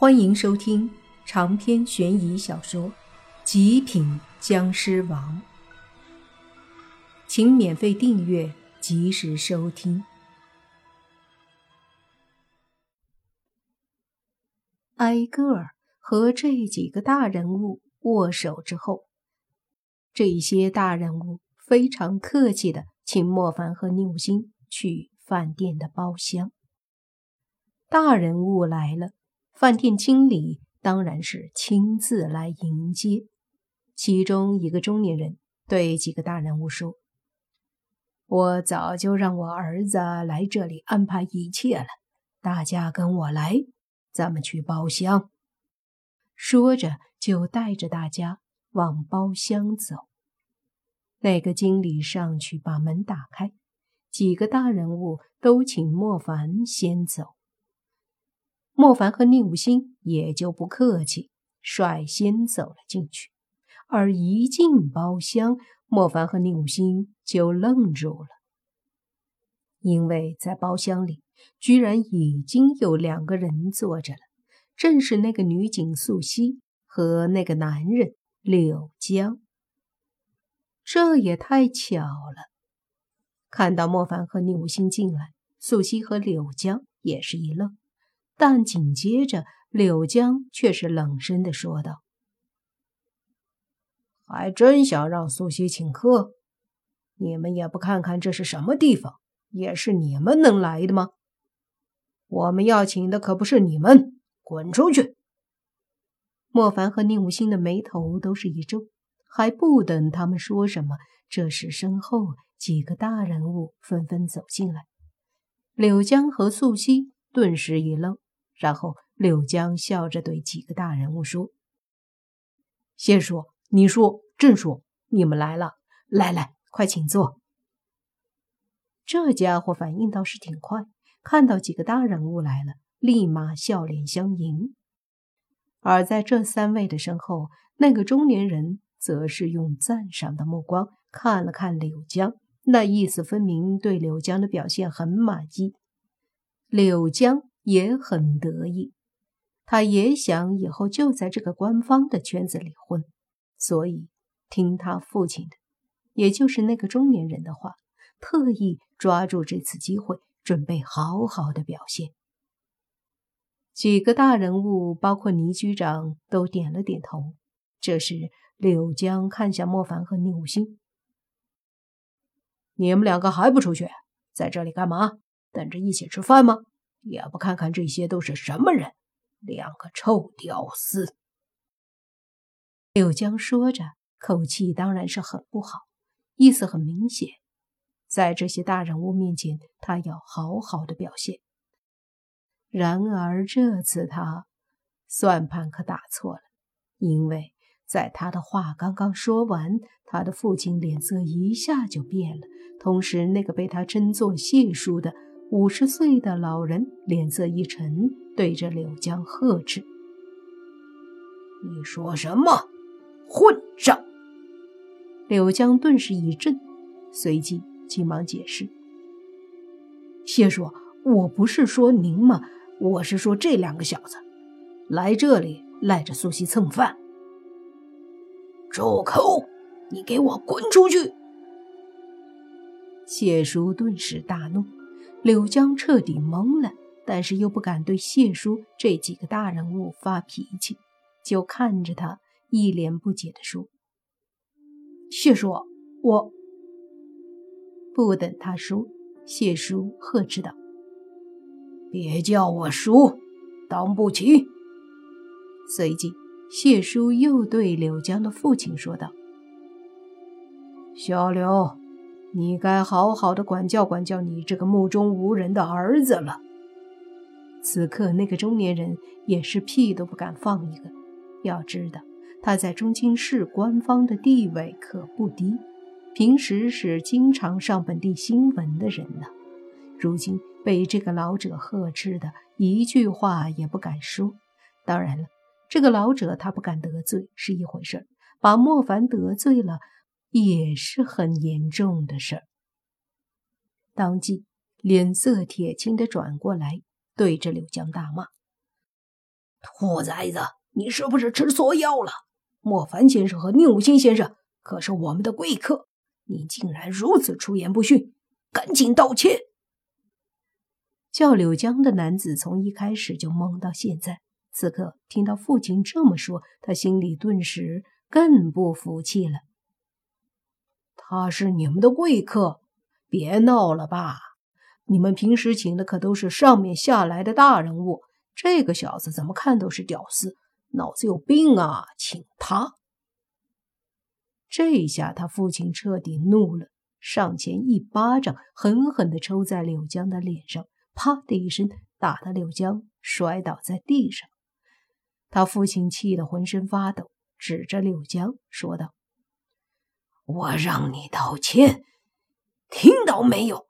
欢迎收听长篇悬疑小说《极品僵尸王》，请免费订阅，及时收听。挨个儿和这几个大人物握手之后，这些大人物非常客气的请莫凡和宁武星去饭店的包厢。大人物来了。饭店经理当然是亲自来迎接。其中一个中年人对几个大人物说：“我早就让我儿子来这里安排一切了，大家跟我来，咱们去包厢。”说着就带着大家往包厢走。那个经理上去把门打开，几个大人物都请莫凡先走。莫凡和宁武星也就不客气，率先走了进去。而一进包厢，莫凡和宁武星就愣住了，因为在包厢里居然已经有两个人坐着了，正是那个女警素汐和那个男人柳江。这也太巧了！看到莫凡和宁武星进来，素汐和柳江也是一愣。但紧接着，柳江却是冷声的说道：“还真想让苏西请客，你们也不看看这是什么地方，也是你们能来的吗？我们要请的可不是你们，滚出去！”莫凡和宁无心的眉头都是一皱，还不等他们说什么，这时身后几个大人物纷纷走进来，柳江和素汐顿时一愣。然后，柳江笑着对几个大人物说：“谢叔，你说，郑叔，你们来了，来来，快请坐。”这家伙反应倒是挺快，看到几个大人物来了，立马笑脸相迎。而在这三位的身后，那个中年人则是用赞赏的目光看了看柳江，那意思分明对柳江的表现很满意。柳江。也很得意，他也想以后就在这个官方的圈子里混，所以听他父亲的，也就是那个中年人的话，特意抓住这次机会，准备好好的表现。几个大人物，包括倪局长，都点了点头。这时，柳江看向莫凡和宁武星：“你们两个还不出去，在这里干嘛？等着一起吃饭吗？”也不看看这些都是什么人，两个臭屌丝！柳江说着，口气当然是很不好，意思很明显，在这些大人物面前，他要好好的表现。然而这次他算盘可打错了，因为在他的话刚刚说完，他的父亲脸色一下就变了，同时那个被他称作谢叔的。五十岁的老人脸色一沉，对着柳江呵斥：“你说什么，混账！”柳江顿时一震，随即急忙解释：“谢叔，我不是说您嘛，我是说这两个小子来这里赖着苏西蹭饭。”住口！你给我滚出去！谢叔顿时大怒。柳江彻底懵了，但是又不敢对谢叔这几个大人物发脾气，就看着他，一脸不解地说：“谢叔，我……”不等他说，谢叔呵斥道：“别叫我叔，当不起。”随即，谢叔又对柳江的父亲说道：“小刘。”你该好好的管教管教你这个目中无人的儿子了。此刻，那个中年人也是屁都不敢放一个。要知道，他在中青市官方的地位可不低，平时是经常上本地新闻的人呢。如今被这个老者呵斥的，一句话也不敢说。当然了，这个老者他不敢得罪是一回事把莫凡得罪了。也是很严重的事儿。当即脸色铁青的转过来，对着柳江大骂：“兔崽子，你是不是吃错药了？莫凡先生和宁武星先生可是我们的贵客，你竟然如此出言不逊，赶紧道歉！叫柳江的男子从一开始就懵到现在，此刻听到父亲这么说，他心里顿时更不服气了。他是你们的贵客，别闹了吧！你们平时请的可都是上面下来的大人物，这个小子怎么看都是屌丝，脑子有病啊！请他。这一下，他父亲彻底怒了，上前一巴掌，狠狠地抽在柳江的脸上，啪的一声，打得柳江摔倒在地上。他父亲气得浑身发抖，指着柳江说道。我让你道歉，听到没有？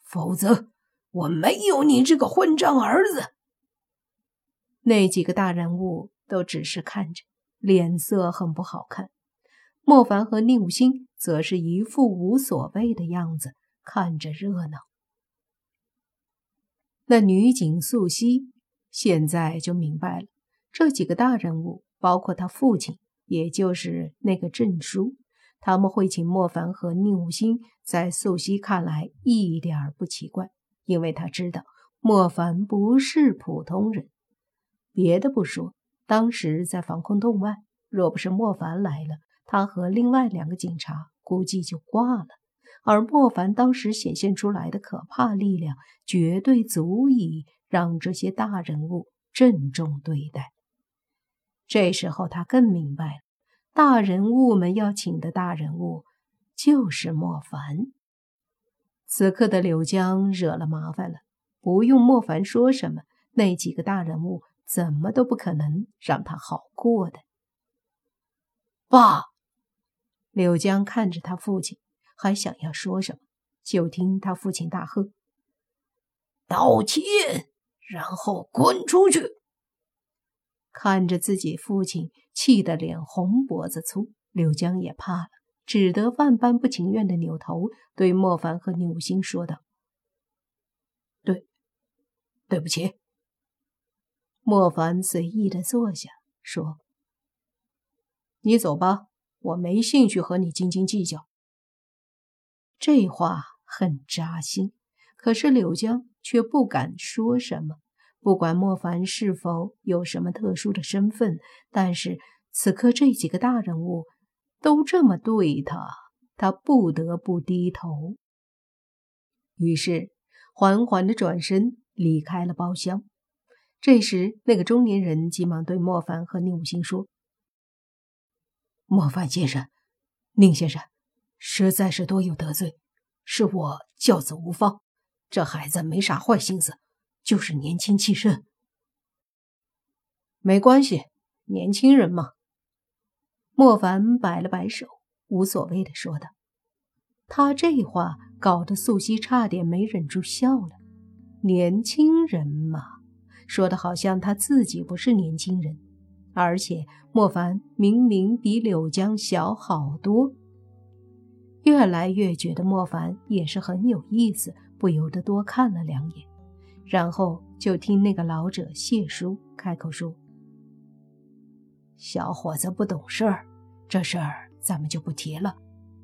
否则我没有你这个混账儿子。那几个大人物都只是看着，脸色很不好看。莫凡和宁武星则是一副无所谓的样子，看着热闹。那女警素汐现在就明白了，这几个大人物，包括他父亲，也就是那个郑叔。他们会请莫凡和宁武星，在素汐看来一点不奇怪，因为他知道莫凡不是普通人。别的不说，当时在防空洞外，若不是莫凡来了，他和另外两个警察估计就挂了。而莫凡当时显现出来的可怕力量，绝对足以让这些大人物郑重对待。这时候，他更明白了。大人物们要请的大人物就是莫凡。此刻的柳江惹了麻烦了，不用莫凡说什么，那几个大人物怎么都不可能让他好过的。爸，柳江看着他父亲，还想要说什么，就听他父亲大喝：“道歉，然后滚出去！”看着自己父亲气得脸红脖子粗，柳江也怕了，只得万般不情愿的扭头对莫凡和柳星说道：“对，对不起。”莫凡随意的坐下，说：“你走吧，我没兴趣和你斤斤计较。”这话很扎心，可是柳江却不敢说什么。不管莫凡是否有什么特殊的身份，但是此刻这几个大人物都这么对他，他不得不低头。于是缓缓的转身离开了包厢。这时，那个中年人急忙对莫凡和宁武星说：“莫凡先生，宁先生，实在是多有得罪，是我教子无方。这孩子没啥坏心思。”就是年轻气盛，没关系，年轻人嘛。莫凡摆了摆手，无所谓的说道。他这话搞得素汐差点没忍住笑了。年轻人嘛，说的好像他自己不是年轻人，而且莫凡明明比柳江小好多。越来越觉得莫凡也是很有意思，不由得多看了两眼。然后就听那个老者谢叔开口说：“小伙子不懂事儿，这事儿咱们就不提了，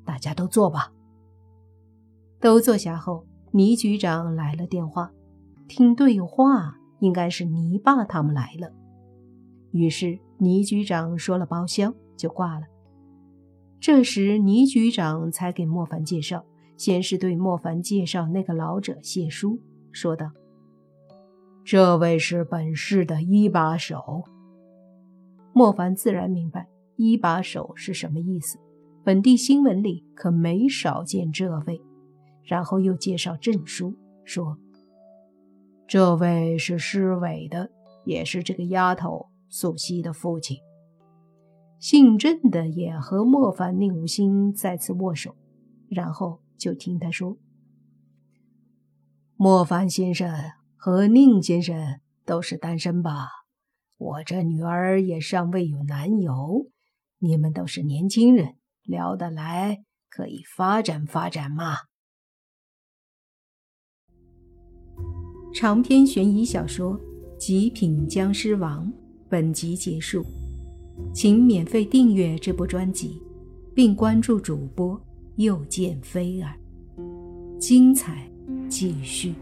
大家都坐吧。”都坐下后，倪局长来了电话，听对话应该是倪爸他们来了，于是倪局长说了包厢就挂了。这时倪局长才给莫凡介绍，先是对莫凡介绍那个老者谢叔，说道。这位是本市的一把手，莫凡自然明白一把手是什么意思。本地新闻里可没少见这位。然后又介绍郑叔，说：“这位是市委的，也是这个丫头素汐的父亲。姓郑的也和莫凡、宁无心再次握手，然后就听他说：‘莫凡先生。’”和宁先生都是单身吧？我这女儿也尚未有男友，你们都是年轻人，聊得来，可以发展发展嘛。长篇悬疑小说《极品僵尸王本集结束，请免费订阅这部专辑，并关注主播又见菲儿，精彩继续。